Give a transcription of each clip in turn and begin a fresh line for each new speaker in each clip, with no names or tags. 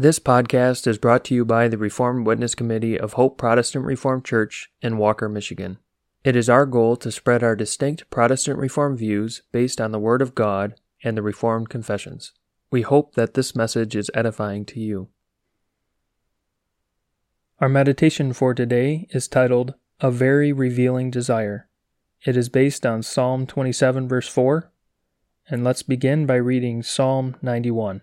This podcast is brought to you by the Reformed Witness Committee of Hope Protestant Reformed Church in Walker, Michigan. It is our goal to spread our distinct Protestant Reformed views based on the Word of God and the Reformed confessions. We hope that this message is edifying to you. Our meditation for today is titled A Very Revealing Desire. It is based on Psalm 27, verse 4, and let's begin by reading Psalm 91.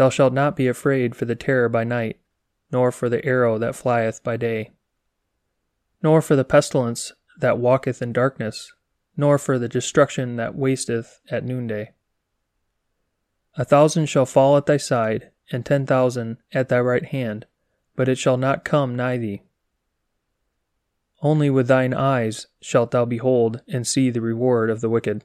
Thou shalt not be afraid for the terror by night, nor for the arrow that flieth by day, nor for the pestilence that walketh in darkness, nor for the destruction that wasteth at noonday. A thousand shall fall at thy side, and ten thousand at thy right hand, but it shall not come nigh thee. Only with thine eyes shalt thou behold and see the reward of the wicked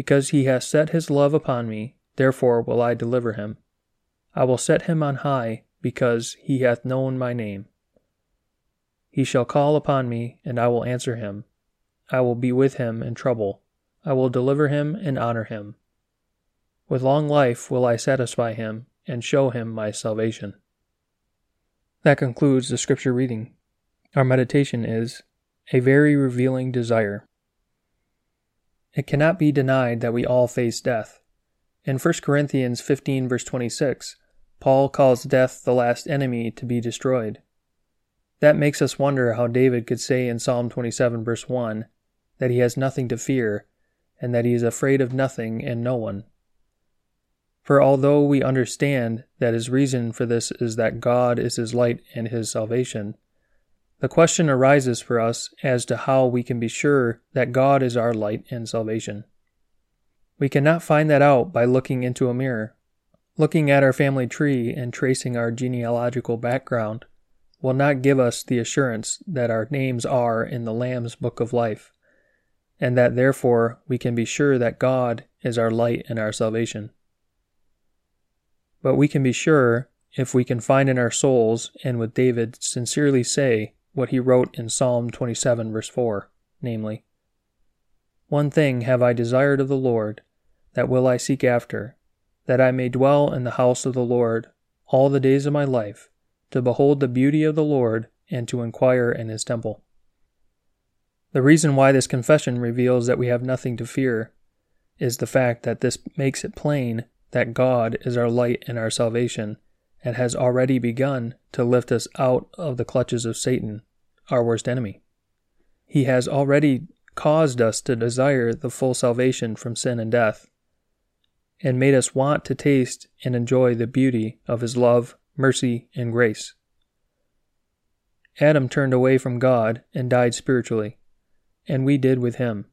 Because he has set his love upon me, therefore will I deliver him. I will set him on high, because he hath known my name. He shall call upon me, and I will answer him. I will be with him in trouble. I will deliver him and honor him. With long life will I satisfy him and show him my salvation. That concludes the scripture reading. Our meditation is a very revealing desire. It cannot be denied that we all face death. In 1 Corinthians 15, verse 26, Paul calls death the last enemy to be destroyed. That makes us wonder how David could say in Psalm 27, verse 1, that he has nothing to fear, and that he is afraid of nothing and no one. For although we understand that his reason for this is that God is his light and his salvation, the question arises for us as to how we can be sure that God is our light and salvation. We cannot find that out by looking into a mirror. Looking at our family tree and tracing our genealogical background will not give us the assurance that our names are in the Lamb's book of life, and that therefore we can be sure that God is our light and our salvation. But we can be sure if we can find in our souls and with David sincerely say, what he wrote in Psalm 27, verse 4, namely, One thing have I desired of the Lord, that will I seek after, that I may dwell in the house of the Lord all the days of my life, to behold the beauty of the Lord and to inquire in his temple. The reason why this confession reveals that we have nothing to fear is the fact that this makes it plain that God is our light and our salvation and has already begun to lift us out of the clutches of Satan, our worst enemy. He has already caused us to desire the full salvation from sin and death, and made us want to taste and enjoy the beauty of His love, mercy, and grace. Adam turned away from God and died spiritually, and we did with him.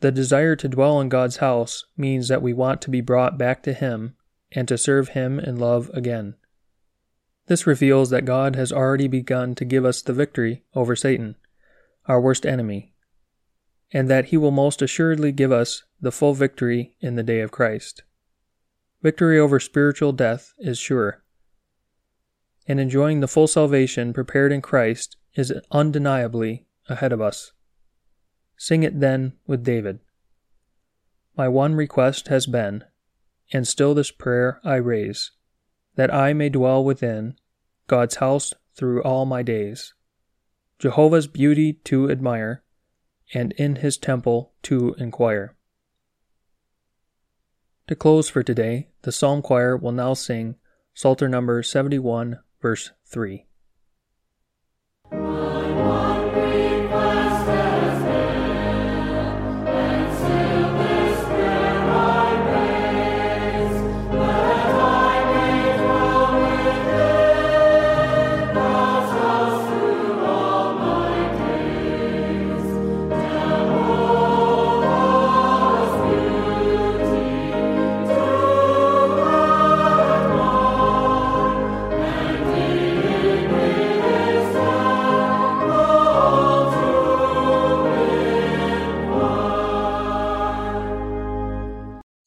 The desire to dwell in God's house means that we want to be brought back to Him and to serve Him in love again. This reveals that God has already begun to give us the victory over Satan, our worst enemy, and that He will most assuredly give us the full victory in the day of Christ. Victory over spiritual death is sure, and enjoying the full salvation prepared in Christ is undeniably ahead of us. Sing it then with David. My one request has been and still this prayer I raise, that I may dwell within God's house through all my days, Jehovah's beauty to admire, and in his temple to inquire. To close for today, the psalm choir will now sing Psalter number 71, verse 3.